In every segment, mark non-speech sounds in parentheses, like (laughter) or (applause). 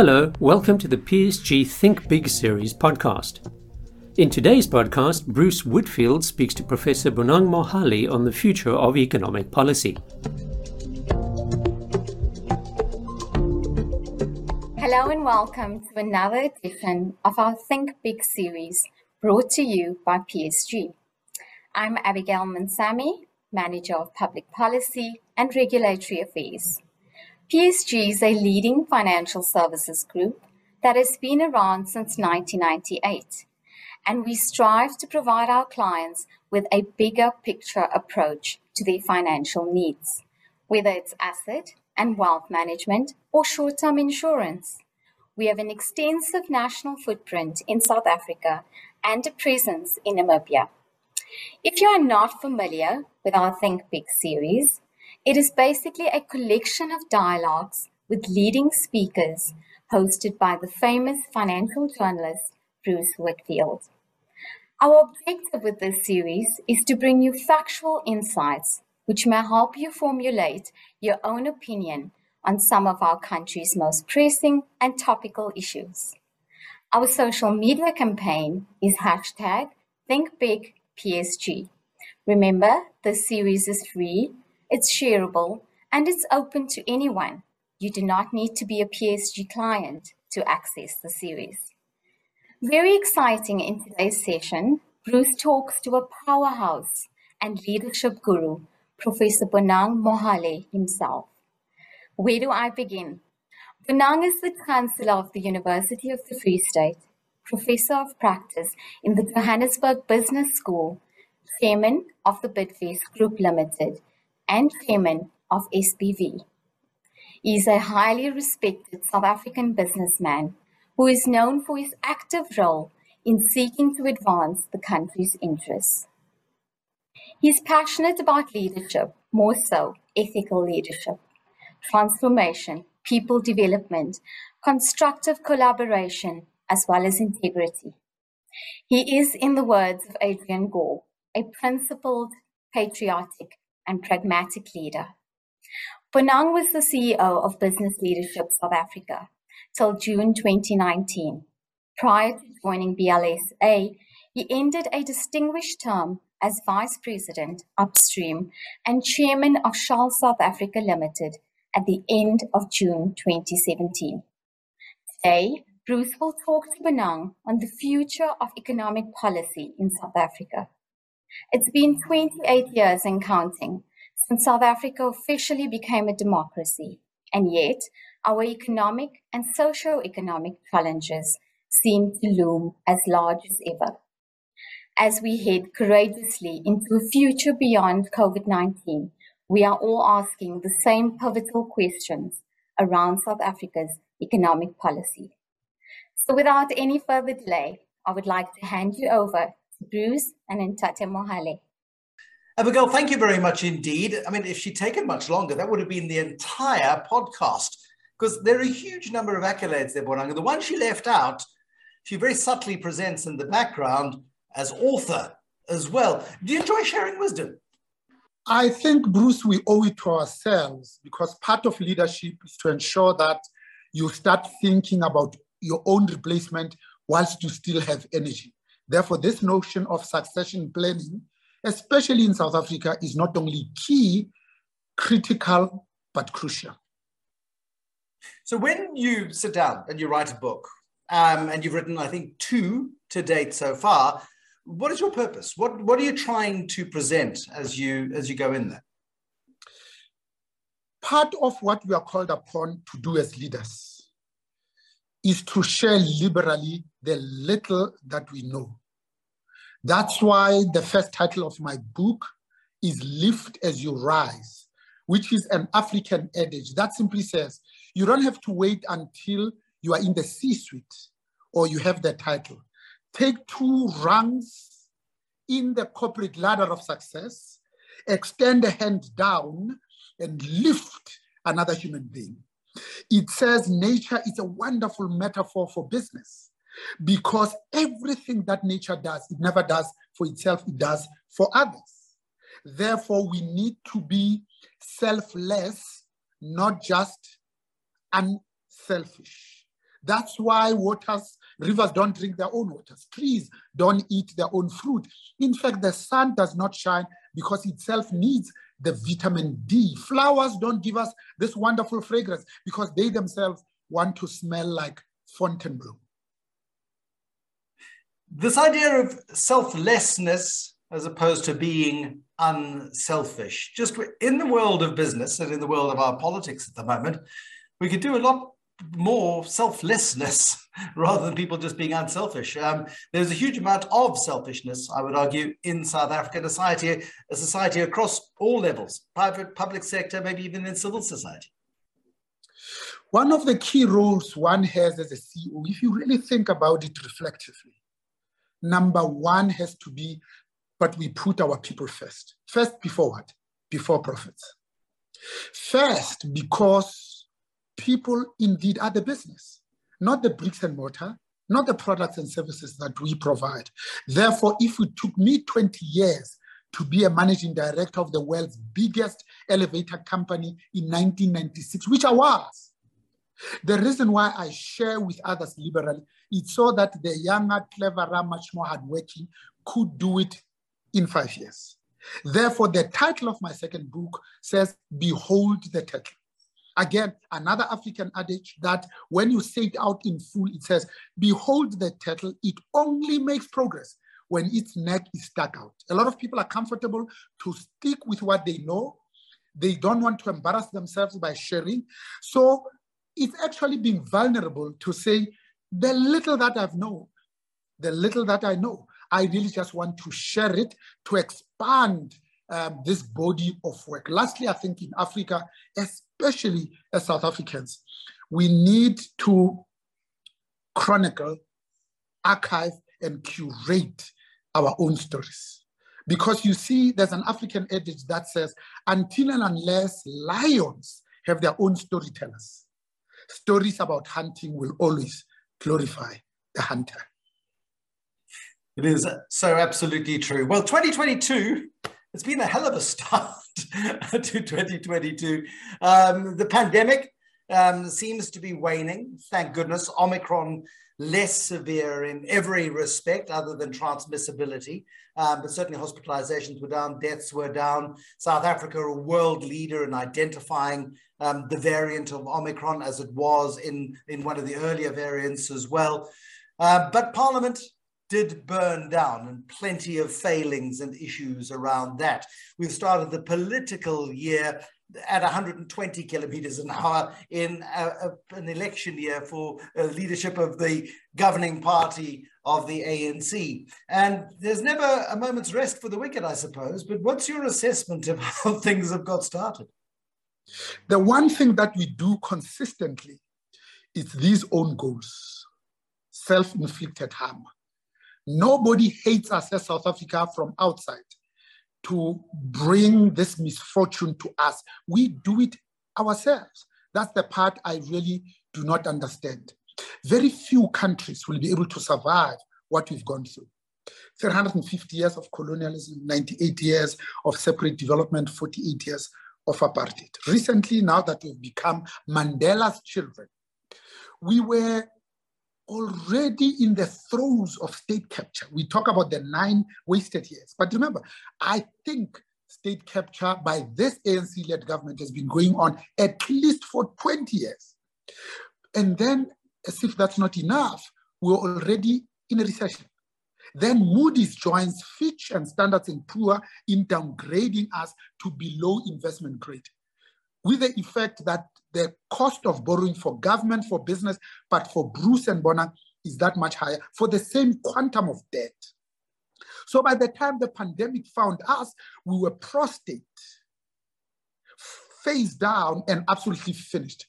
Hello, welcome to the PSG Think Big Series podcast. In today's podcast, Bruce Whitfield speaks to Professor Bonang Mohale on the future of economic policy. Hello and welcome to another edition of our Think Big series brought to you by PSG. I'm Abigail Munsami, Manager of Public Policy and Regulatory Affairs. PSG is a leading financial services group that has been around since 1998, and we strive to provide our clients with a bigger picture approach to their financial needs, whether it's asset and wealth management or short term insurance. We have an extensive national footprint in South Africa and a presence in Namibia. If you are not familiar with our Think Big series, it is basically a collection of dialogues with leading speakers hosted by the famous financial journalist Bruce Whitfield. Our objective with this series is to bring you factual insights which may help you formulate your own opinion on some of our country's most pressing and topical issues. Our social media campaign is hashtag ThinkBigPSG. Remember, this series is free it's shareable and it's open to anyone. You do not need to be a PSG client to access the series. Very exciting in today's session, Bruce talks to a powerhouse and leadership guru, Professor Bonang Mohale himself. Where do I begin? Bonang is the Chancellor of the University of the Free State, Professor of Practice in the Johannesburg Business School, Chairman of the Bidvest Group Limited, and chairman of SPV. He is a highly respected South African businessman who is known for his active role in seeking to advance the country's interests. He is passionate about leadership, more so ethical leadership, transformation, people development, constructive collaboration, as well as integrity. He is, in the words of Adrian Gore, a principled, patriotic, and pragmatic leader. Bonang was the CEO of Business Leadership South Africa till June 2019. Prior to joining BLSA, he ended a distinguished term as Vice President Upstream and Chairman of Shell South Africa Limited at the end of June 2017. Today, Bruce will talk to Bonang on the future of economic policy in South Africa. It's been 28 years and counting since South Africa officially became a democracy, and yet our economic and socio-economic challenges seem to loom as large as ever. As we head courageously into a future beyond COVID 19, we are all asking the same pivotal questions around South Africa's economic policy. So, without any further delay, I would like to hand you over Bruce and Ntate Mohale. Abigail, thank you very much indeed. I mean, if she'd taken much longer, that would have been the entire podcast because there are a huge number of accolades there, Bonang. The one she left out, she very subtly presents in the background as author as well. Do you enjoy sharing wisdom? I think, Bruce, we owe it to ourselves because part of leadership is to ensure that you start thinking about your own replacement whilst you still have energy. Therefore, this notion of succession planning, especially in South Africa, is not only key, critical, but crucial. So when you sit down and you write a book, um, and you've written, I think, two to date so far, what is your purpose? What what are you trying to present as you as you go in there? Part of what we are called upon to do as leaders is to share liberally the little that we know. That's why the first title of my book is Lift as You Rise, which is an African adage that simply says you don't have to wait until you are in the C suite or you have the title. Take two rungs in the corporate ladder of success, extend a hand down, and lift another human being. It says nature is a wonderful metaphor for business because everything that nature does, it never does for itself, it does for others. Therefore, we need to be selfless, not just unselfish. That's why waters, rivers don't drink their own waters. Trees don't eat their own fruit. In fact, the sun does not shine because itself needs the vitamin D. Flowers don't give us this wonderful fragrance because they themselves want to smell like Fontainebleau. This idea of selflessness as opposed to being unselfish, just in the world of business and in the world of our politics at the moment, we could do a lot more selflessness (laughs) rather than people just being unselfish. Um, there's a huge amount of selfishness, I would argue, in South African society, a society across all levels, private, public sector, maybe even in civil society. One of the key roles one has as a CEO, if you really think about it reflectively, number one has to be, but we put our people first. First before what? Before profits. First, because people indeed are the business, not the bricks and mortar, not the products and services that we provide. Therefore, if it took me 20 years to be a managing director of the world's biggest elevator company in 1996, which I was, the reason why I share with others liberally is so that the younger, cleverer, much more hardworking could do it in five years. Therefore, the title of my second book says, Behold the Turtle. Again, another African adage that when you say it out in full, it says, Behold the turtle, it only makes progress when its neck is stuck out. A lot of people are comfortable to stick with what they know. They don't want to embarrass themselves by sharing. So it's actually being vulnerable to say, the little that I've known, the little that I know, I really just want to share it to expand um, this body of work. Lastly, I think in Africa, especially as South Africans, we need to chronicle, archive, and curate our own stories. Because you see, there's an African adage that says, until and unless lions have their own storytellers, stories about hunting will always glorify the hunter. It is so absolutely true. Well, 2022, it's been a hell of a start (laughs) to 2022. Um, the pandemic um, seems to be waning, thank goodness. Omicron less severe in every respect other than transmissibility. Um, but certainly hospitalizations were down, deaths were down. South Africa, a world leader in identifying um, the variant of Omicron as it was in, in one of the earlier variants as well. Uh, but Parliament did burn down and plenty of failings and issues around that. We've started the political year at 120 kilometers an hour in a, a, an election year for uh, leadership of the governing party of the ANC. And there's never a moment's rest for the wicked, I suppose. But what's your assessment of (laughs) how things have got started? The one thing that we do consistently is these own goals, self inflicted harm. Nobody hates us as South Africa from outside to bring this misfortune to us. We do it ourselves. That's the part I really do not understand. Very few countries will be able to survive what we've gone through. 350 years of colonialism, 98 years of separate development, 48 years of apartheid. Recently, now that we've become Mandela's children, we were already in the throes of state capture. We talk about the nine wasted years. But remember, I think state capture by this ANC led government has been going on at least for 20 years. And then, as if that's not enough, we're already in a recession. Then Moody's joins Fitch and Standards and Poor in downgrading us to below investment grade with the effect that the cost of borrowing for government, for business, but for Bruce and Bonang is that much higher for the same quantum of debt. So by the time the pandemic found us, we were prostate, phased down, and absolutely finished.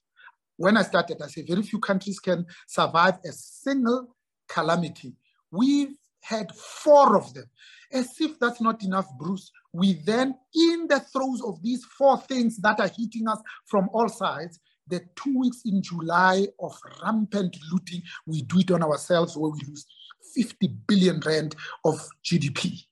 When I started, I said very few countries can survive a single calamity. We've had four of them. As if that's not enough, Bruce, we then, in the throes of these four things that are hitting us from all sides, the two weeks in July of rampant looting, we do it on ourselves where we lose 50 billion rand of GDP.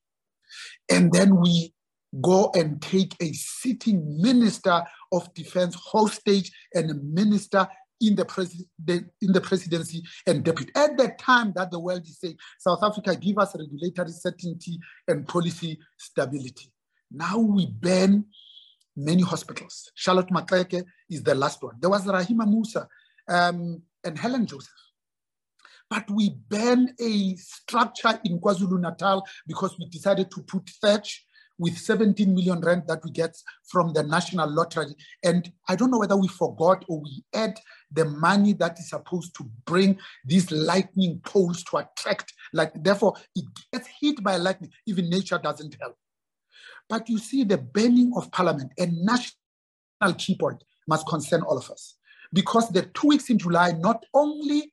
And then we go and take a sitting minister of defense hostage and a minister in the, pres- the, in the presidency and deputy. At the time that the world is saying, South Africa, give us regulatory certainty and policy stability. Now we ban many hospitals. Charlotte Maxeke is the last one. There was Rahima Moosa um, and Helen Joseph. But we ban a structure in KwaZulu Natal because we decided to put Thatch with 17 million rand that we get from the national lottery. And I don't know whether we forgot or we add the money that is supposed to bring these lightning poles to attract, like therefore it gets hit by lightning, even nature doesn't help. But you see the burning of parliament and national key point must concern all of us. Because the two weeks in July, not only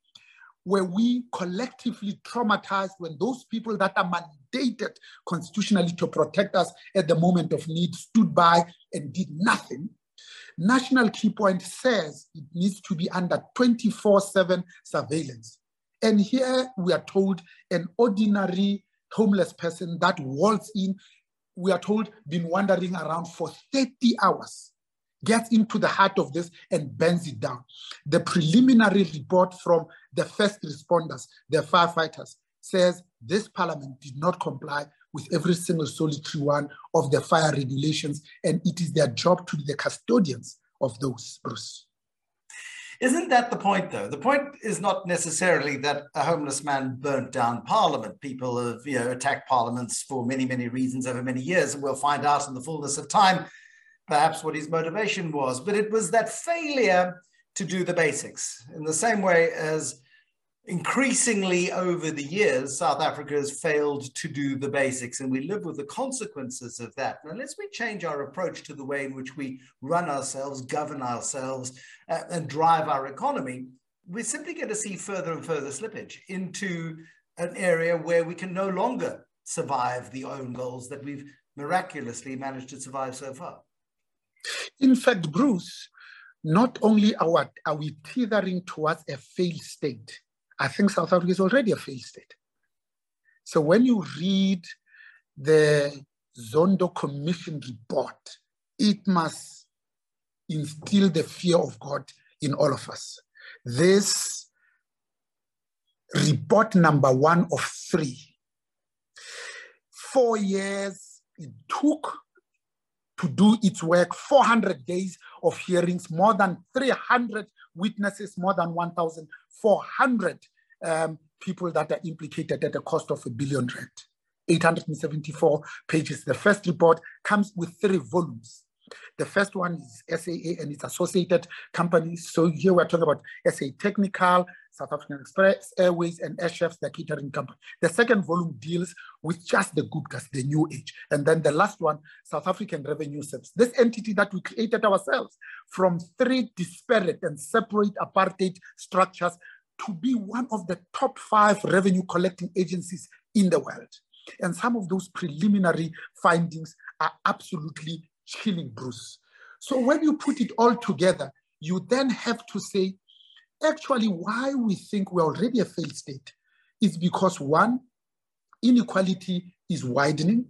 were we collectively traumatized when those people that are mandated constitutionally to protect us at the moment of need stood by and did nothing. National Key Point says it needs to be under 24 7 surveillance. And here we are told an ordinary homeless person that walks in, we are told, been wandering around for 30 hours gets into the heart of this and bends it down. The preliminary report from the first responders, the firefighters, says this parliament did not comply with every single solitary one of the fire regulations, and it is their job to be the custodians of those, Bruce. Isn't that the point, though? The point is not necessarily that a homeless man burnt down Parliament. People have, you know, attacked parliaments for many, many reasons over many years, and we'll find out in the fullness of time perhaps what his motivation was, but it was that failure to do the basics in the same way as increasingly over the years, South Africa has failed to do the basics and we live with the consequences of that. And unless we change our approach to the way in which we run ourselves, govern ourselves, uh, and drive our economy, we're simply going to see further and further slippage into an area where we can no longer survive the own goals that we've miraculously managed to survive so far. In fact, Bruce, not only are, are we teetering towards a failed state, I think South Africa is already a failed state. So when you read the Zondo Commission report, it must instill the fear of God in all of us. This report number one of three, four years it took to do its work, 400 days of hearings, more than 300 witnesses, more than 1,400 um, people that are implicated at a cost of a billion rand. 874 pages. The first report comes with three volumes. The first one is SAA and its associated companies. So here we're talking about SA Technical, South African Express Airways, and Airchefs, the catering company. The second volume deals with just the good Guptas, the new age. And then the last one, South African Revenue Service, this entity that we created ourselves from three disparate and separate apartheid structures to be one of the top five revenue collecting agencies in the world. And some of those preliminary findings are absolutely chilling, Bruce. So when you put it all together, you then have to say, actually, why we think we're already a failed state is because one, inequality is widening.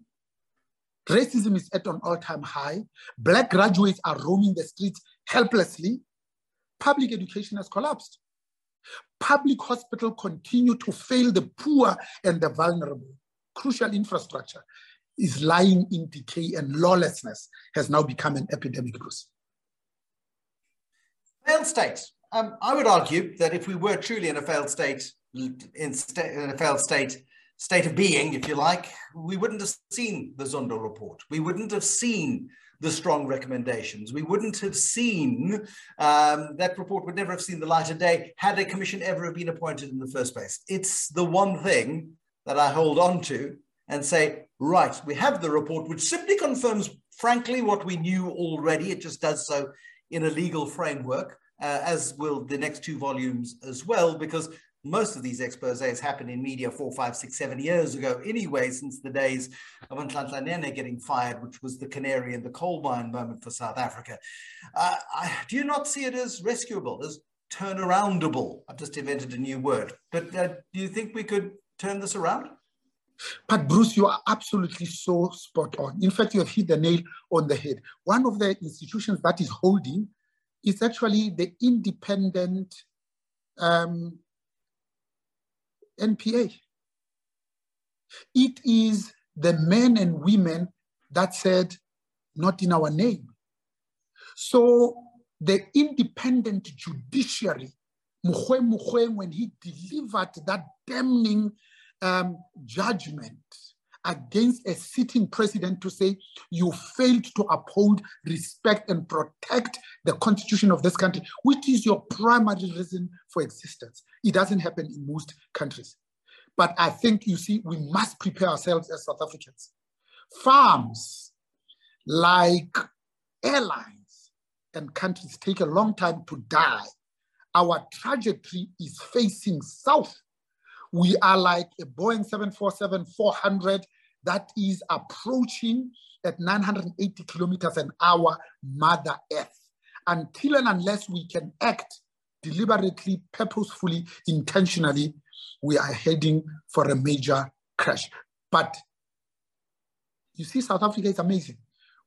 Racism is at an all-time high. Black graduates are roaming the streets helplessly. Public education has collapsed. Public hospitals continue to fail the poor and the vulnerable. Crucial infrastructure is lying in decay and lawlessness has now become an epidemic, Bruce. Failed state. Um, I would argue that if we were truly in a failed state, in, sta- in a failed state, state of being, if you like, we wouldn't have seen the Zondo report. We wouldn't have seen the strong recommendations. We wouldn't have seen um, that report would never have seen the light of day had a commission ever been appointed in the first place. It's the one thing that I hold on to and say, right, we have the report, which simply confirms, frankly, what we knew already. It just does so in a legal framework, uh, as will the next two volumes as well, because most of these exposés happen in media four, five, six, seven years ago anyway, since the days of Nhlanhla Nene getting fired, which was the canary in the coal mine moment for South Africa. Uh, I, do you not see it as rescuable, as turnaroundable? I've just invented a new word. But uh, do you think we could turn this around? But Bruce, you are absolutely so spot on. In fact, you have hit the nail on the head. One of the institutions that is holding is actually the independent um, NPA. It is the men and women that said, not in our name. So the independent judiciary, Mogoeng when he delivered that damning um, judgment against a sitting president to say you failed to uphold, respect, and protect the constitution of this country, which is your primary reason for existence. It doesn't happen in most countries. But I think, you see, we must prepare ourselves as South Africans. Farms like airlines and countries take a long time to die. Our trajectory is facing south. We are like a Boeing 747 400 that is approaching at 980 kilometers an hour Mother Earth. Until and unless we can act deliberately, purposefully, intentionally, we are heading for a major crash. But you see, South Africa is amazing.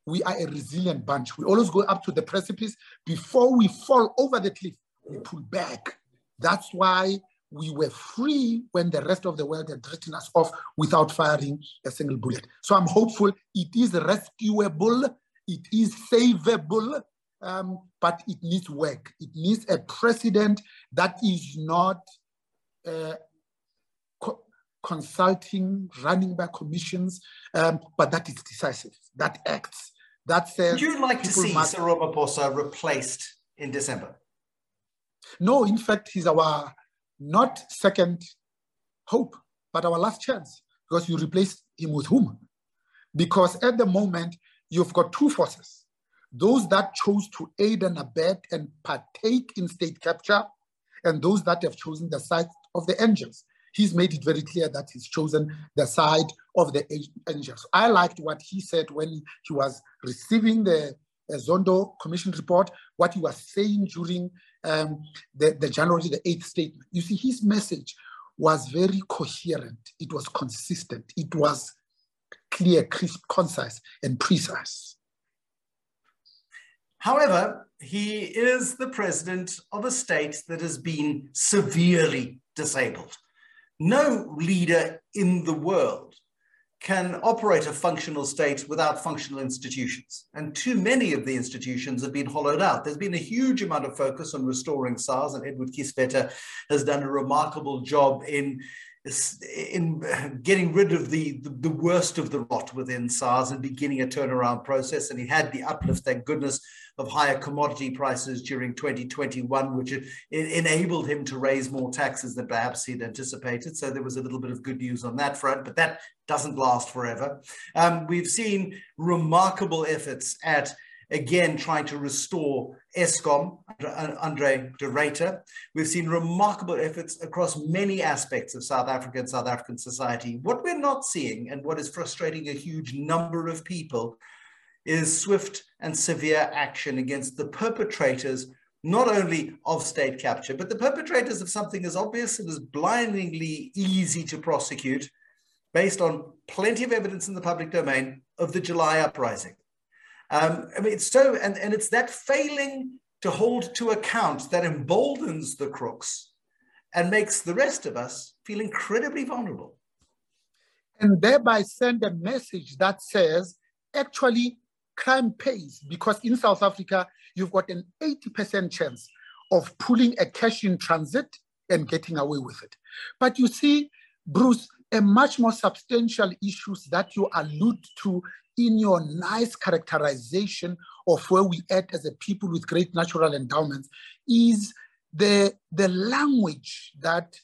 We are a resilient bunch. We always go up to the precipice. Before we fall over the cliff, we pull back. That's why we were free when the rest of the world had written us off without firing a single bullet. So I'm hopeful it is rescuable, it is savable, um, but it needs work. It needs a president that is not uh, co consulting, running by commissions, um, but that is decisive, that acts, that says. Would you like to see must... Cyril Ramaphosa replaced in December? No, in fact, he's our not second hope, but our last chance, because you replace him with whom? Because at the moment, you've got two forces those that chose to aid and abet and partake in state capture, and those that have chosen the side of the angels. He's made it very clear that he's chosen the side of the angels. I liked what he said when he was receiving the Zondo Commission report, what he was saying during um, the, the January the 8th statement. You see, his message was very coherent. It was consistent. It was clear, crisp, concise, and precise. However, he is the president of a state that has been severely disabled. No leader in the world can operate a functional state without functional institutions. And too many of the institutions have been hollowed out. There's been a huge amount of focus on restoring SARS, and Edward Kieswetter has done a remarkable job in in getting rid of the, the, the worst of the rot within SARS and beginning a turnaround process. And he had the uplift, thank goodness, of higher commodity prices during 2021, which it enabled him to raise more taxes than perhaps he'd anticipated. So there was a little bit of good news on that front, but that doesn't last forever. Um, we've seen remarkable efforts at again trying to restore Eskom under Andre de Ruyter. We've seen remarkable efforts across many aspects of South Africa and South African society. What we're not seeing and what is frustrating a huge number of people is swift and severe action against the perpetrators not only of state capture, but the perpetrators of something as obvious and as blindingly easy to prosecute based on plenty of evidence in the public domain of the July uprising. Um, I mean, it's so, and, and it's that failing to hold to account that emboldens the crooks and makes the rest of us feel incredibly vulnerable. And thereby send a message that says, actually, crime pays because in South Africa, you've got an 80% chance of pulling a cash in transit and getting away with it. But you see, Bruce, a much more substantial issues that you allude to in your nice characterization of where we at as a people with great natural endowments is the, the language that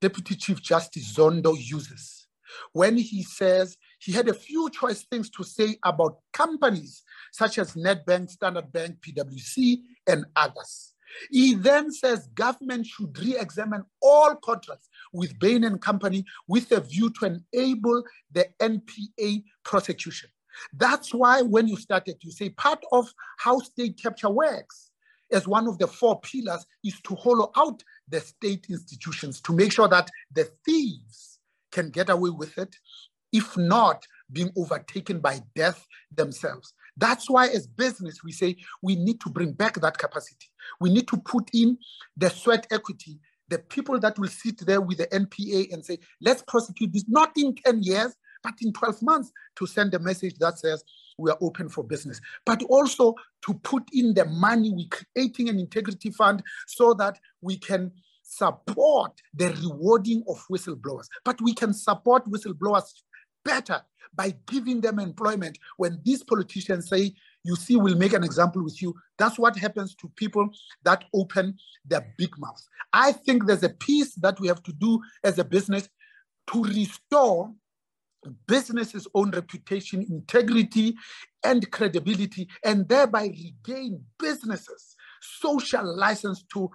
Deputy Chief Justice Zondo uses when he says he had a few choice things to say about companies such as Nedbank, Standard Bank, PwC, and others. He then says government should re-examine all contracts with Bain and Company with a view to enable the NPA prosecution. That's why when you started, you say part of how state capture works as one of the four pillars is to hollow out the state institutions to make sure that the thieves can get away with it, if not being overtaken by death themselves. That's why, as business, we say we need to bring back that capacity. We need to put in the sweat equity, the people that will sit there with the NPA and say, let's prosecute this, not in 10 years, but in 12 months to send a message that says we are open for business. But also to put in the money, we're creating an integrity fund so that we can support the rewarding of whistleblowers. But we can support whistleblowers better by giving them employment. When these politicians say, you see, we'll make an example with you, that's what happens to people that open their big mouths. I think there's a piece that we have to do as a business to restore business's own reputation, integrity, and credibility, and thereby regain businesses' social license to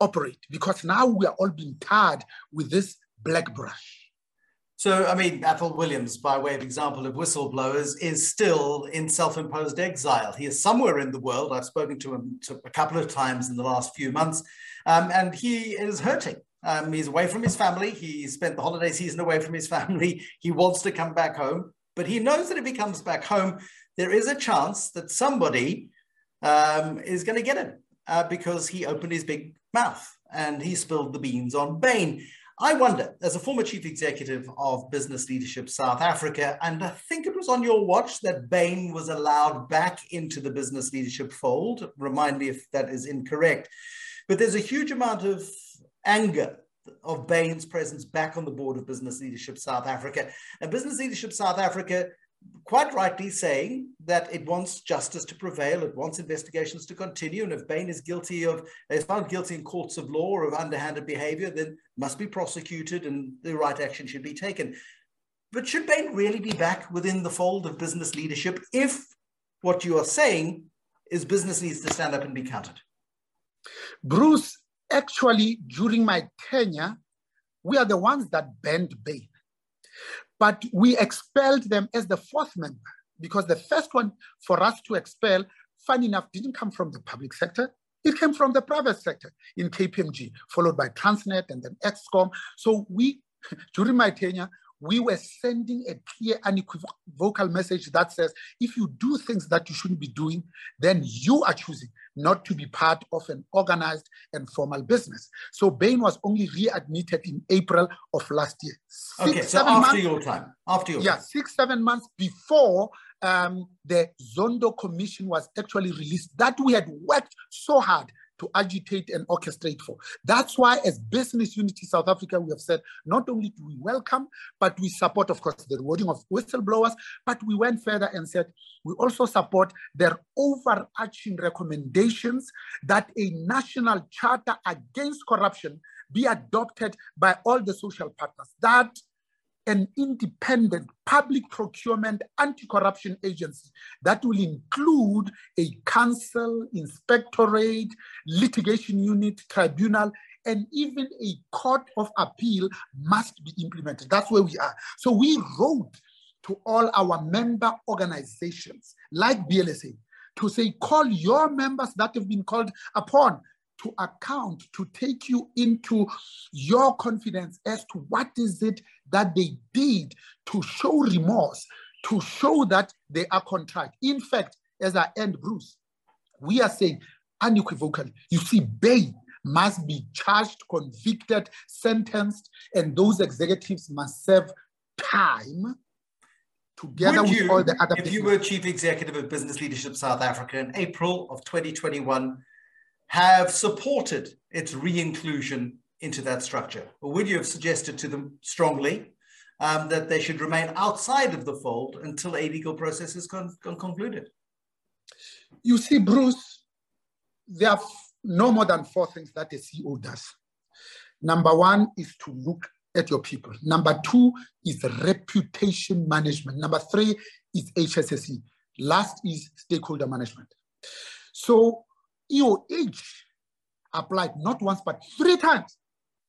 operate. Because now we are all being tarred with this black brush. So, I mean, Athol Williams, by way of example of whistleblowers, is still in self imposed exile. He is somewhere in the world. I've spoken to him a couple of times in the last few months, um, and he is hurting. Um, he's away from his family. He spent the holiday season away from his (laughs) family. He wants to come back home, but he knows that if he comes back home, there is a chance that somebody um, is going to get him uh, because he opened his big mouth and he spilled the beans on Bain. I wonder, as a former chief executive of Business Leadership South Africa, and I think it was on your watch that Bain was allowed back into the business leadership fold. Remind me if that is incorrect. But there's a huge amount of anger of Bain's presence back on the board of Business Leadership South Africa. And Business Leadership South Africa quite rightly saying that it wants justice to prevail, it wants investigations to continue, and if Bain is guilty of, is found guilty in courts of law of underhanded behavior, then must be prosecuted and the right action should be taken. But should Bain really be back within the fold of business leadership if what you are saying is business needs to stand up and be counted? Bruce, actually, during my tenure, we are the ones that banned Bain. But we expelled them as the fourth member because the first one for us to expel, fun enough, didn't come from the public sector. It came from the private sector in KPMG, followed by Transnet and then Eskom. So we, (laughs) during my tenure, we were sending a clear and unequivocal message that says if you do things that you shouldn't be doing, then you are choosing not to be part of an organized and formal business. So Bain was only readmitted in April of last year. Six, okay, so after months, your time. After your yeah, time. six, seven months before um, the Zondo Commission was actually released, that we had worked so hard to agitate and orchestrate for. That's why, as Business Unity South Africa, we have said not only do we welcome, but we support, of course, the rewarding of whistleblowers, but we went further and said we also support their overarching recommendations that a national charter against corruption be adopted by all the social partners. That an independent public procurement anti-corruption agency that will include a council, inspectorate, litigation unit, tribunal, and even a court of appeal must be implemented. That's where we are. So we wrote to all our member organizations like BLSA to say, call your members that have been called upon to account to take you into your confidence as to what is it that they did to show remorse, to show that they are contrite. In fact, as I end, Bruce, we are saying unequivocally, you see, Bain must be charged, convicted, sentenced, and those executives must serve time together Would with you, all the other If business. you were chief executive of Business Leadership South Africa in April of 2021, have supported its re-inclusion into that structure? Or would you have suggested to them strongly um, that they should remain outside of the fold until a legal process is con- con- concluded? You see, Bruce, there are no more than four things that a CEO does. Number one is to look at your people. Number two is reputation management. Number three is HSSE. Last is stakeholder management. So EOH applied not once, but three times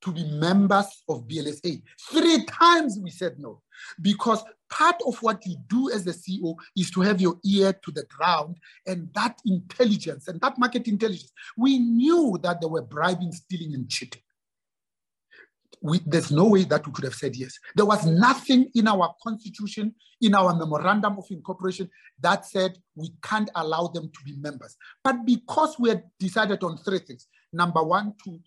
to be members of BLSA. Three times we said no, because part of what you do as a CEO is to have your ear to the ground and that intelligence and that market intelligence. We knew that they were bribing, stealing, and cheating. We, there's no way that we could have said yes. There was nothing in our constitution, in our memorandum of incorporation that said we can't allow them to be members. But because we had decided on three things number one, to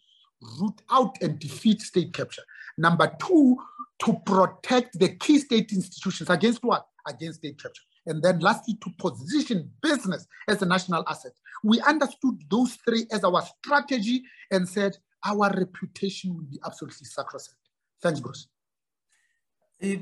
root out and defeat state capture, number two, to protect the key state institutions against what? Against state capture. And then lastly, to position business as a national asset. We understood those three as our strategy and said our reputation will be absolutely sacrosanct. Thanks, Bruce.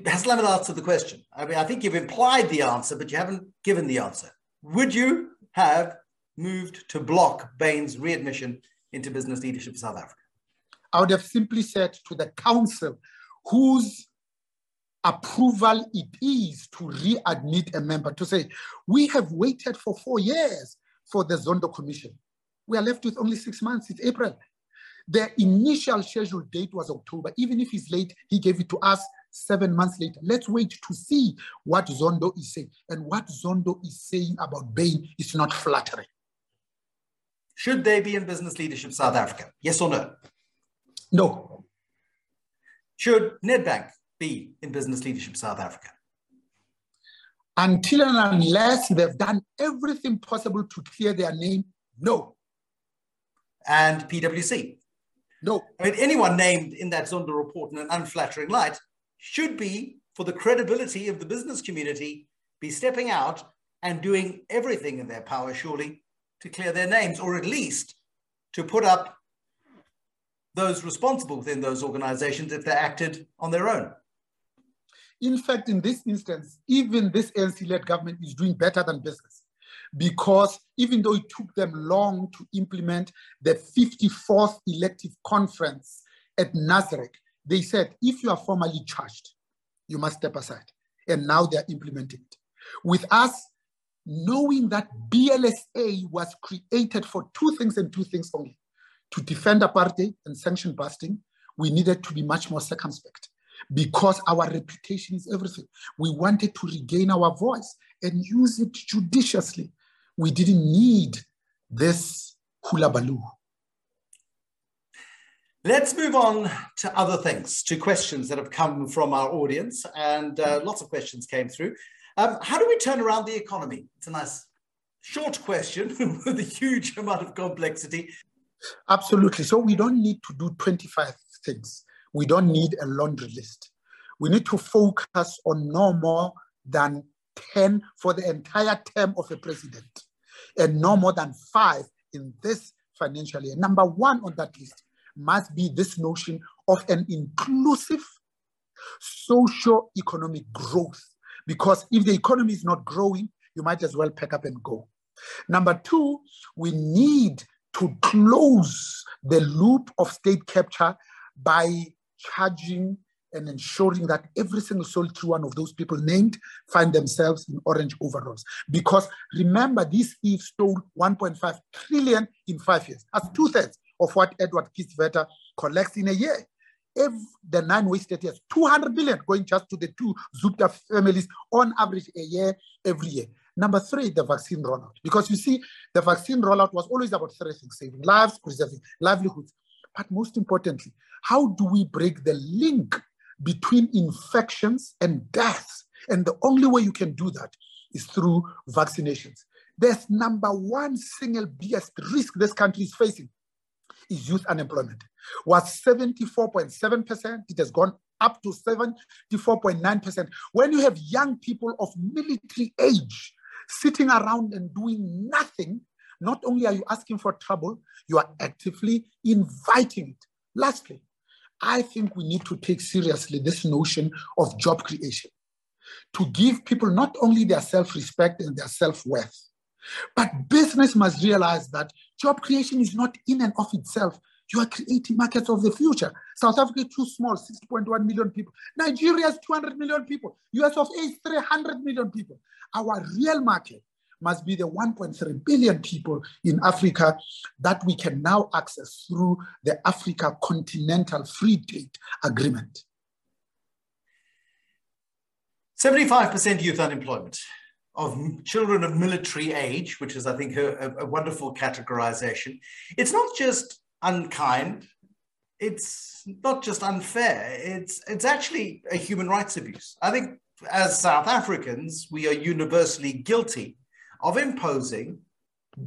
Haslam answered the question. I mean, I think you've implied the answer, but you haven't given the answer. Would you have moved to block Bain's readmission into business leadership in South Africa? I would have simply said to the council, whose approval it is to readmit a member, to say, we have waited for four years for the Zondo Commission. We are left with only six months. It's April. The initial scheduled date was October. Even if he's late, he gave it to us seven months later. Let's wait to see what Zondo is saying. And what Zondo is saying about Bain is not flattering. Should they be in business leadership South Africa? Yes or no? No. Should Nedbank be in business leadership South Africa? Until and unless they've done everything possible to clear their name, no. And PwC? No. I mean, anyone named in that Zondo report in an unflattering light should be, for the credibility of the business community, be stepping out and doing everything in their power, surely, to clear their names, or at least to put up those responsible within those organizations if they acted on their own. In fact, in this instance, even this ANC-led government is doing better than business because even though it took them long to implement the 54th elective conference at Nasrec, they said, if you are formally charged, you must step aside. And now they're implementing it. With us, knowing that BLSA was created for two things and two things only, to defend apartheid and sanction busting, we needed to be much more circumspect because our reputation is everything. We wanted to regain our voice and use it judiciously we didn't need this hula baloo. Let's move on to other things, to questions that have come from our audience, and uh, lots of questions came through. Um, how do we turn around the economy? It's a nice short question (laughs) with a huge amount of complexity. Absolutely. So we don't need to do 25 things. We don't need a laundry list. We need to focus on no more than 10 for the entire term of a president and no more than five in this financial year. Number one on that list must be this notion of an inclusive socio-economic growth. Because if the economy is not growing, you might as well pack up and go. Number two, we need to close the loop of state capture by charging and ensuring that every single solitary one of those people named find themselves in orange overalls. Because remember, these thieves stole 1.5 trillion in five years. That's two thirds of what Edward Kieswetter collects in a year. If the nine wasted years, 200 billion going just to the two Zupta families on average a year, every year. Number three, the vaccine rollout. Because you see, the vaccine rollout was always about three things saving lives, preserving livelihoods. But most importantly, how do we break the link between infections and deaths. And the only way you can do that is through vaccinations. There's number one single biggest risk this country is facing is youth unemployment. Was 74.7%, it has gone up to 74.9%. When you have young people of military age sitting around and doing nothing, not only are you asking for trouble, you are actively inviting it. Lastly, I think we need to take seriously this notion of job creation to give people not only their self respect and their self worth, but business must realize that job creation is not in and of itself. You are creating markets of the future. South Africa is too small, 6.1 million people. Nigeria is 200 million people. US of A is 300 million people. Our real market must be the 1.3 billion people in Africa that we can now access through the Africa Continental Free Trade Agreement. 75% youth unemployment of children of military age, which is, I think, a, a wonderful categorization. It's not just unkind it's not just unfair, it's, it's actually a human rights abuse. I think as South Africans, we are universally guilty of imposing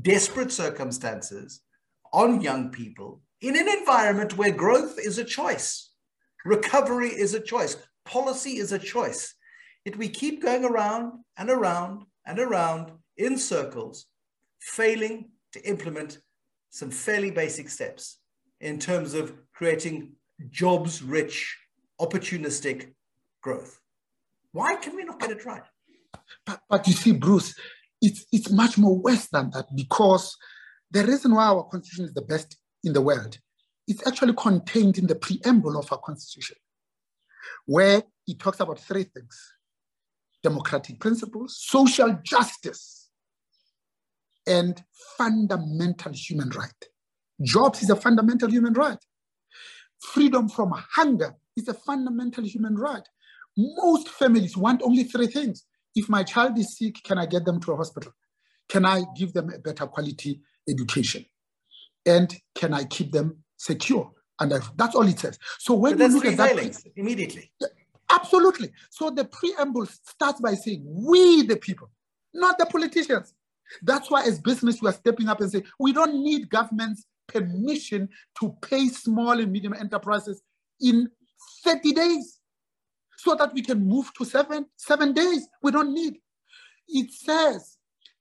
desperate circumstances on young people in an environment where growth is a choice, recovery is a choice, policy is a choice. Yet we keep going around and around and around in circles, failing to implement some fairly basic steps in terms of creating jobs rich, opportunistic growth. Why can we not get it right? But, but you see, Bruce, it's, it's much more worse than that because the reason why our constitution is the best in the world is actually contained in the preamble of our constitution, where it talks about three things democratic principles, social justice, and fundamental human right. Jobs is a fundamental human right. Freedom from hunger is a fundamental human right. Most families want only three things. If my child is sick, can I get them to a hospital? Can I give them a better quality education? And can I keep them secure? And that's all it says. So when you look at that, immediately. Absolutely. So the preamble starts by saying, we the people, not the politicians. That's why as business, we are stepping up and saying, we don't need government's permission to pay small and medium enterprises in 30 days so that we can move to seven, seven days. We don't need. It says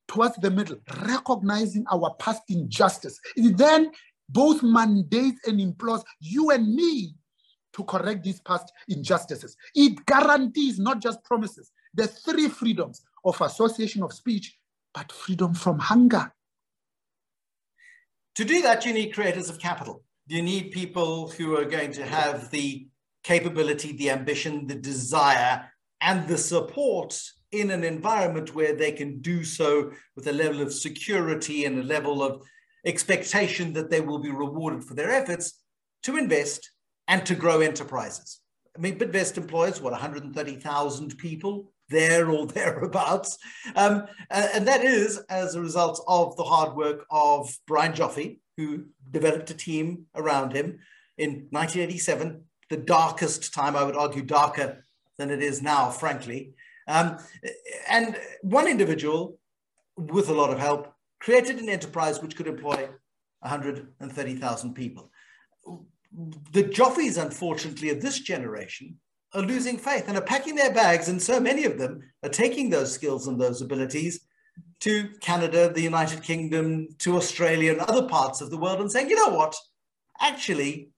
towards the middle, recognizing our past injustice. It then both mandates and implores you and me to correct these past injustices. It guarantees not just promises, the three freedoms of association of speech, but freedom from hunger. To do that, you need creators of capital. You need people who are going to have the capability, the ambition, the desire, and the support in an environment where they can do so with a level of security and a level of expectation that they will be rewarded for their efforts to invest and to grow enterprises. I mean, Bidvest employs what 130,000 people there or (laughs) thereabouts, um, and that is as a result of the hard work of Brian Joffe, who developed a team around him in 1987 the darkest time, I would argue darker than it is now, frankly. Um, and one individual, with a lot of help, created an enterprise which could employ 130,000 people. The Joffes, unfortunately, of this generation are losing faith and are packing their bags, and so many of them are taking those skills and those abilities to Canada, the United Kingdom, to Australia, and other parts of the world, and saying, you know what? Actually,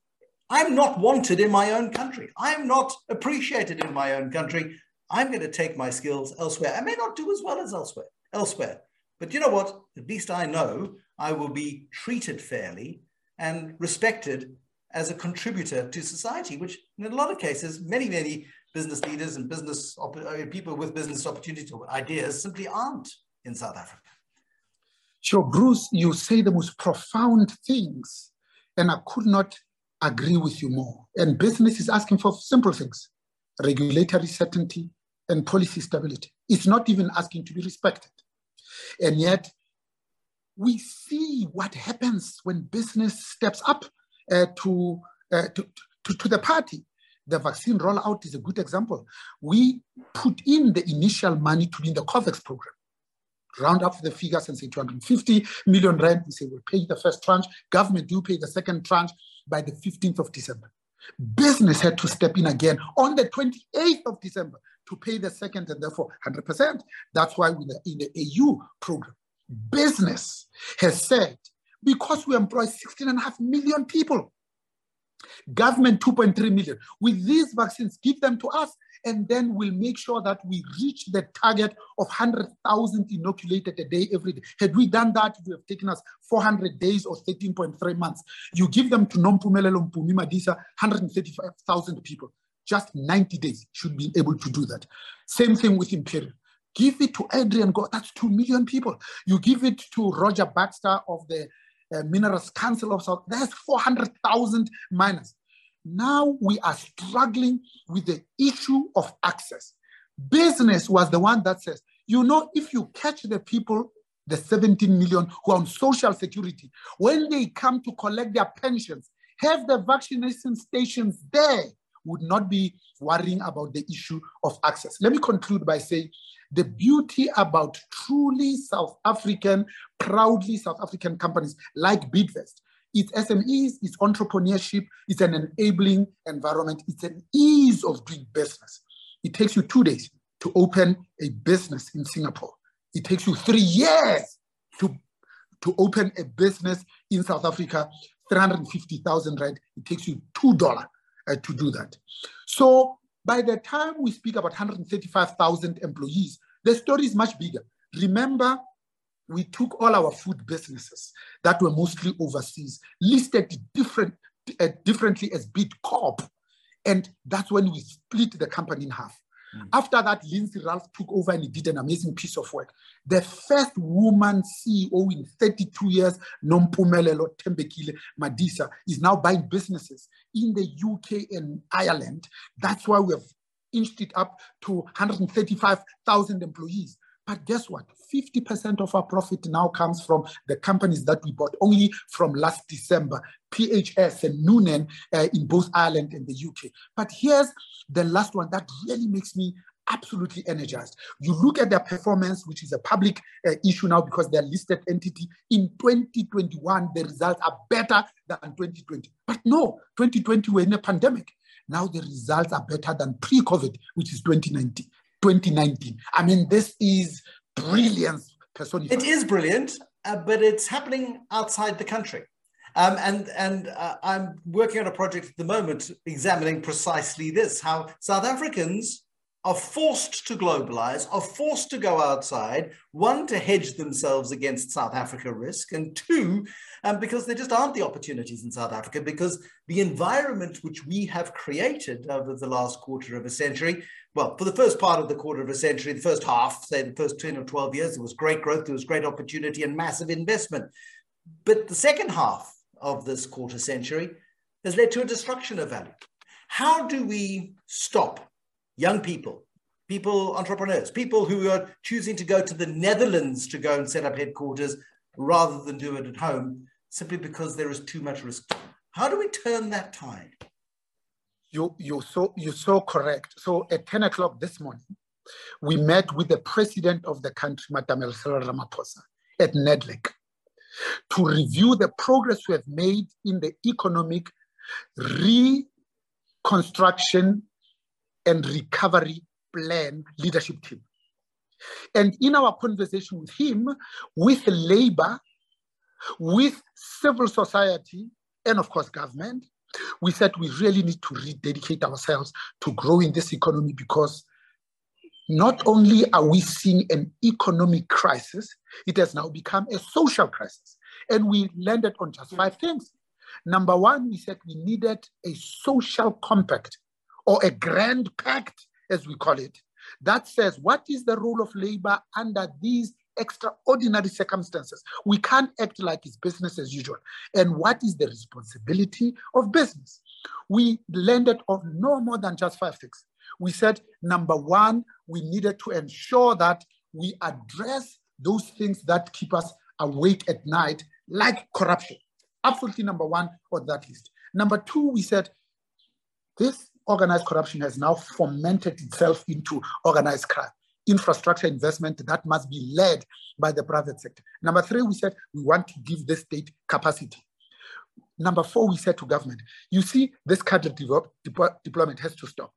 I'm not wanted in my own country. I'm not appreciated in my own country. I'm going to take my skills elsewhere. I may not do as well as elsewhere, elsewhere. But you know what? At least I know I will be treated fairly and respected as a contributor to society, which in a lot of cases, many, many business leaders and business people with business opportunities or ideas simply aren't in South Africa. Sure, Bruce, you say the most profound things, and I could not agree with you more. And business is asking for simple things regulatory certainty and policy stability. It's not even asking to be respected. And yet, we see what happens when business steps up uh, to, uh, to, to, to the party. The vaccine rollout is a good example. We put in the initial money to be in the COVAX program round up the figures and say 250 million rand. We say we'll pay the first tranche. Government do pay the second tranche by the 15th of December. Business had to step in again on the 28th of December to pay the second and therefore 100%. That's why the, in the AU program, business has said, because we employ 16 and a half million people, government 2.3 million, with these vaccines, give them to us and then we'll make sure that we reach the target of 100,000 inoculated a day every day. Had we done that, it would have taken us 400 days or 13.3 months. You give them to Nompumelelo Mpumi Madisa, 135,000 people. Just 90 days should be able to do that. Same thing with Imperial. Give it to Adrian Gore, that's 2 million people. You give it to Roger Baxter of the uh, Minerals Council of South, that's 400,000 miners. Now we are struggling with the issue of access. Business was the one that says, you know, if you catch the people, the 17 million who are on social security, when they come to collect their pensions, have the vaccination stations there, would not be worrying about the issue of access. Let me conclude by saying the beauty about truly South African, proudly South African companies like Bidvest, its SMEs, its entrepreneurship, it's an enabling environment, it's an ease of doing business. It takes you two days to open a business in Singapore. It takes you three years to, to open a business in South Africa, 350,000 rand. It takes you $2 uh, to do that. So by the time we speak about 135,000 employees, the story is much bigger. Remember, we took all our food businesses that were mostly overseas, listed different, uh, differently as Bidcorp, and that's when we split the company in half. Mm. After that, Lindsay Ralph took over and he did an amazing piece of work. The first woman CEO in 32 years, Nompumelelo Thembekile Madisa, is now buying businesses in the UK and Ireland. That's why we have inched it up to 135,000 employees. But guess what? 50% of our profit now comes from the companies that we bought only from last December, PHS and Noonan uh, in both Ireland and the UK. But here's the last one that really makes me absolutely energized. You look at their performance, which is a public uh, issue now because they're listed entity. In 2021, the results are better than 2020. But no, 2020 we're in a pandemic. Now the results are better than pre-COVID, which is 2019. 2019. I mean, this is brilliance personified. It is brilliant, uh, but it's happening outside the country. Um, and and uh, I'm working on a project at the moment examining precisely this how South Africans are forced to globalize, are forced to go outside, one, to hedge themselves against South Africa risk, and two, um, because there just aren't the opportunities in South Africa, because the environment which we have created over the last quarter of a century, well, for the first part of the quarter of a century, the first half, say the first 10 or 12 years, there was great growth, there was great opportunity and massive investment. But the second half of this quarter century has led to a destruction of value. How do we stop young people, people, entrepreneurs, people who are choosing to go to the Netherlands to go and set up headquarters rather than do it at home simply because there is too much risk. How do we turn that tide? You, you're, so, you're so correct. So at 10 o'clock this morning, we met with the president of the country, Madam Cyril Ramaphosa, at NEDLAC to review the progress we have made in the economic reconstruction and recovery plan leadership team. And in our conversation with him, with labor, with civil society, and of course, government, we said we really need to rededicate ourselves to growing this economy because not only are we seeing an economic crisis, it has now become a social crisis. And we landed on just five things. Number one, we said we needed a social compact or a grand pact, as we call it, that says what is the role of labor under these extraordinary circumstances. We can't act like it's business as usual. And what is the responsibility of business? We landed on no more than just five things. We said, number one, we needed to ensure that we address those things that keep us awake at night, like corruption. Absolutely number one on that list. Number two, we said this organized corruption has now fomented itself into organized crime. Infrastructure investment that must be led by the private sector. Number three, we said we want to give the state capacity. Number four, we said to government, you see, this cadre develop deployment has to stop.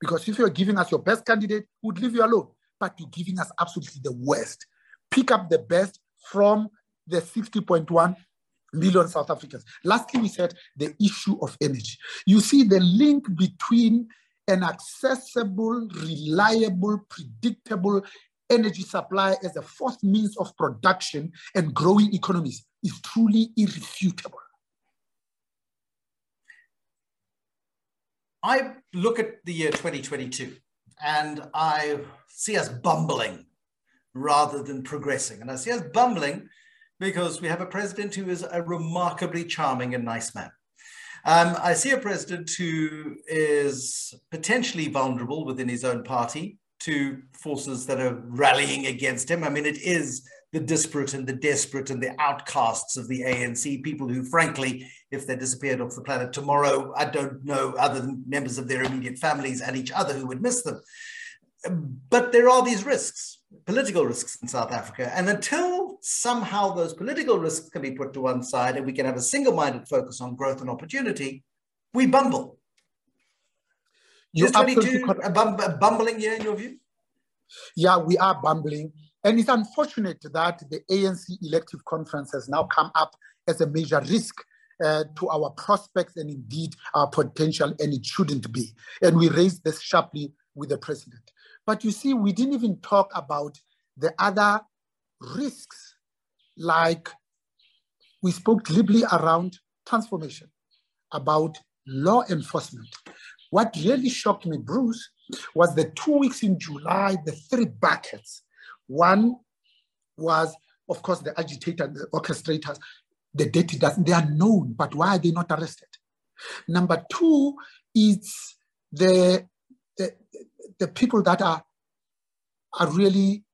Because if you're giving us your best candidate, we'd leave you alone. But you're giving us absolutely the worst. Pick up the best from the 60.1 million South Africans. Lastly, we said the issue of energy. You see the link between an accessible, reliable, predictable energy supply as a fourth means of production and growing economies is truly irrefutable. I look at the year 2022 and I see us bumbling rather than progressing. And I see us bumbling because we have a president who is a remarkably charming and nice man. Um, I see a president who is potentially vulnerable within his own party to forces that are rallying against him. I mean, it is the disparate and the desperate and the outcasts of the ANC, people who, frankly, if they disappeared off the planet tomorrow, I don't know other than members of their immediate families and each other who would miss them. But there are these risks, political risks in South Africa. And until somehow those political risks can be put to one side and we can have a single minded focus on growth and opportunity, we bumble. Is 22 a, bum- a bumbling year in your view? Yeah, we are bumbling. And it's unfortunate that the ANC elective conference has now come up as a major risk uh, to our prospects and indeed our potential, and it shouldn't be. And we raised this sharply with the president. But you see, we didn't even talk about the other risks, like we spoke glibly around transformation, about law enforcement. What really shocked me, Bruce, was the two weeks in July, the three buckets. One was, of course, the agitator, the orchestrators, the dirty doesn't, they are known, but why are they not arrested? Number two is the, the, the people that are, are really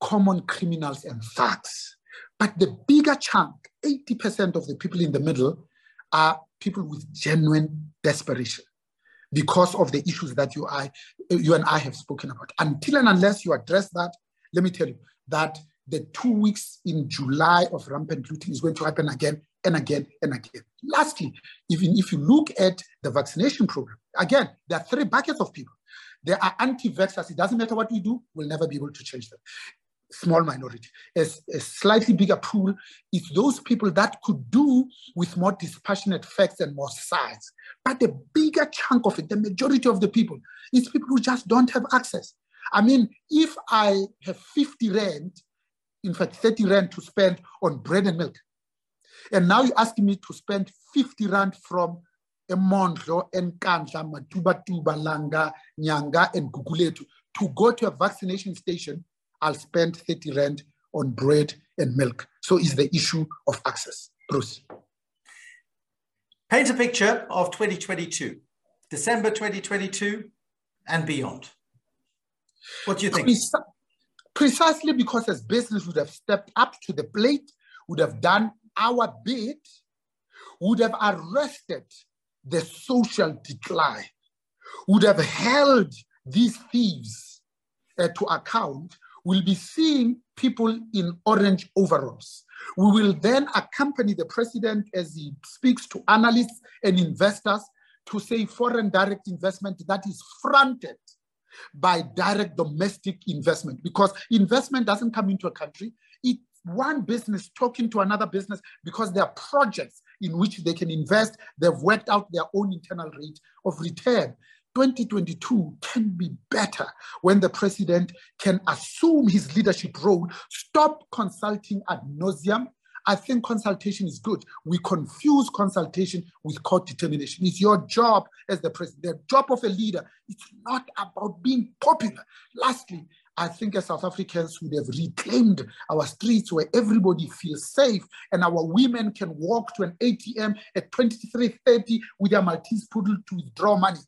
common criminals and thugs. But the bigger chunk, 80% of the people in the middle, are people with genuine desperation because of the issues that you, I, you and I have spoken about. Until and unless you address that, let me tell you that the two weeks in July of rampant looting is going to happen again and again and again. Lastly, even if you look at the vaccination program, again, there are three buckets of people. There are anti-vaxxers. It doesn't matter what we do, we'll never be able to change them small minority. A, a, slightly bigger pool is those people that could do with more dispassionate facts and more science. But the bigger chunk of it, the majority of the people, is people who just don't have access. I mean, if I have 50 rand, in fact, 30 rand to spend on bread and milk, and now you're asking me to spend 50 rand from Emondlo, Nkandla, Matuba, Langa, Nyanga, and Guguletu to go to a vaccination station I'll spend 30 rand on bread and milk. So is the issue of access. Bruce. Paint a picture of 2022, December 2022 and beyond. What do you think? Precisely because as business would have stepped up to the plate, would have done our bit, would have arrested the social decline, would have held these thieves uh, to account, we'll be seeing people in orange overalls. We will then accompany the president as he speaks to analysts and investors to say foreign direct investment that is fronted by direct domestic investment because investment doesn't come into a country. It's one business talking to another business because there are projects in which they can invest. They've worked out their own internal rate of return. 2022 can be better when the president can assume his leadership role, stop consulting ad nauseum. I think consultation is good. We confuse consultation with court determination. It's your job as the president, the job of a leader. It's not about being popular. Lastly, I think as South Africans would have reclaimed our streets where everybody feels safe and our women can walk to an ATM at 23.30 with their Maltese poodle to withdraw money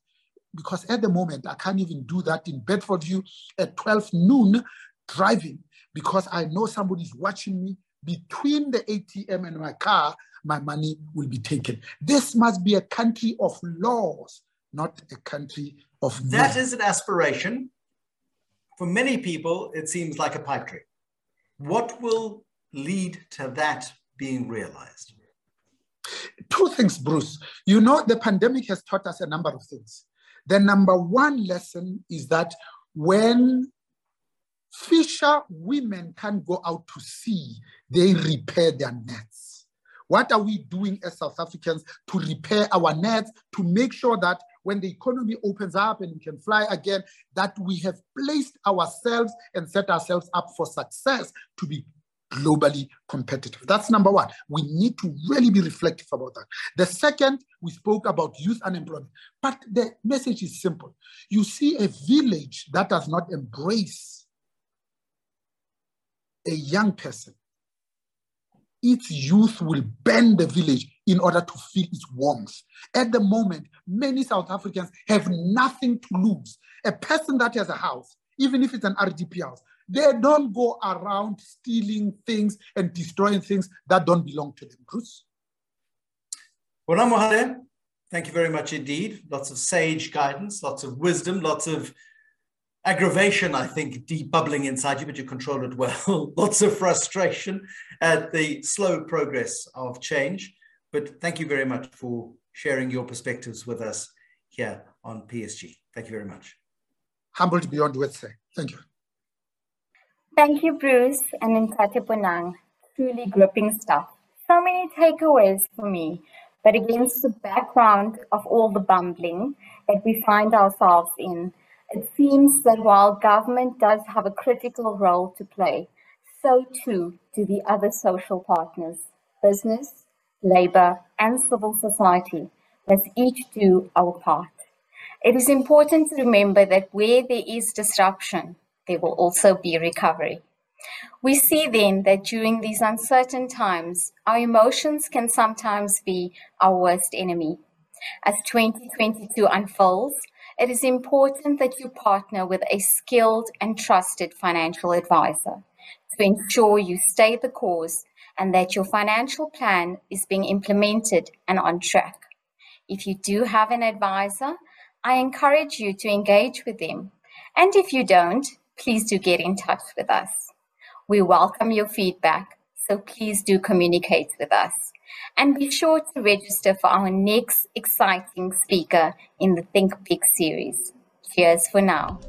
because at the moment I can't even do that in Bedfordview at 12 noon driving because I know somebody's watching me between the ATM and my car, my money will be taken. This must be a country of laws, not a country of That is an aspiration. For many people, it seems like a pipe dream. What will lead to that being realized? Two things, Bruce. You know, the pandemic has taught us a number of things. The number one lesson is that when fisher women can't go out to sea, they repair their nets. What are we doing as South Africans to repair our nets to make sure that when the economy opens up and we can fly again, that we have placed ourselves and set ourselves up for success to be globally competitive. That's number one. We need to really be reflective about that. The second, we spoke about youth unemployment, but the message is simple. You see a village that does not embrace a young person, its youth will bend the village in order to feel its warmth. At the moment, many South Africans have nothing to lose. A person that has a house, even if it's an RDP house, They don't go around stealing things and destroying things that don't belong to them. Bruce? Mohale, thank you very much indeed. Lots of sage guidance, lots of wisdom, lots of aggravation, I think, deep bubbling inside you, but you control it well. (laughs) lots of frustration at the slow progress of change. But thank you very much for sharing your perspectives with us here on PSG. Thank you very much. Humbled beyond words. Thank you. Thank you, Bruce and Ntate Bonang. Truly gripping stuff. So many takeaways for me. But against the background of all the bumbling that we find ourselves in, it seems that while government does have a critical role to play, so too do the other social partners, business, labor, and civil society Let's each do our part. It is important to remember that where there is disruption, there will also be recovery. We see then that during these uncertain times, our emotions can sometimes be our worst enemy. As 2022 unfolds, it is important that you partner with a skilled and trusted financial advisor to ensure you stay the course and that your financial plan is being implemented and on track. If you do have an advisor, I encourage you to engage with them. And if you don't, please do get in touch with us. We welcome your feedback, so please do communicate with us. And be sure to register for our next exciting speaker in the Think Big series. Cheers for now.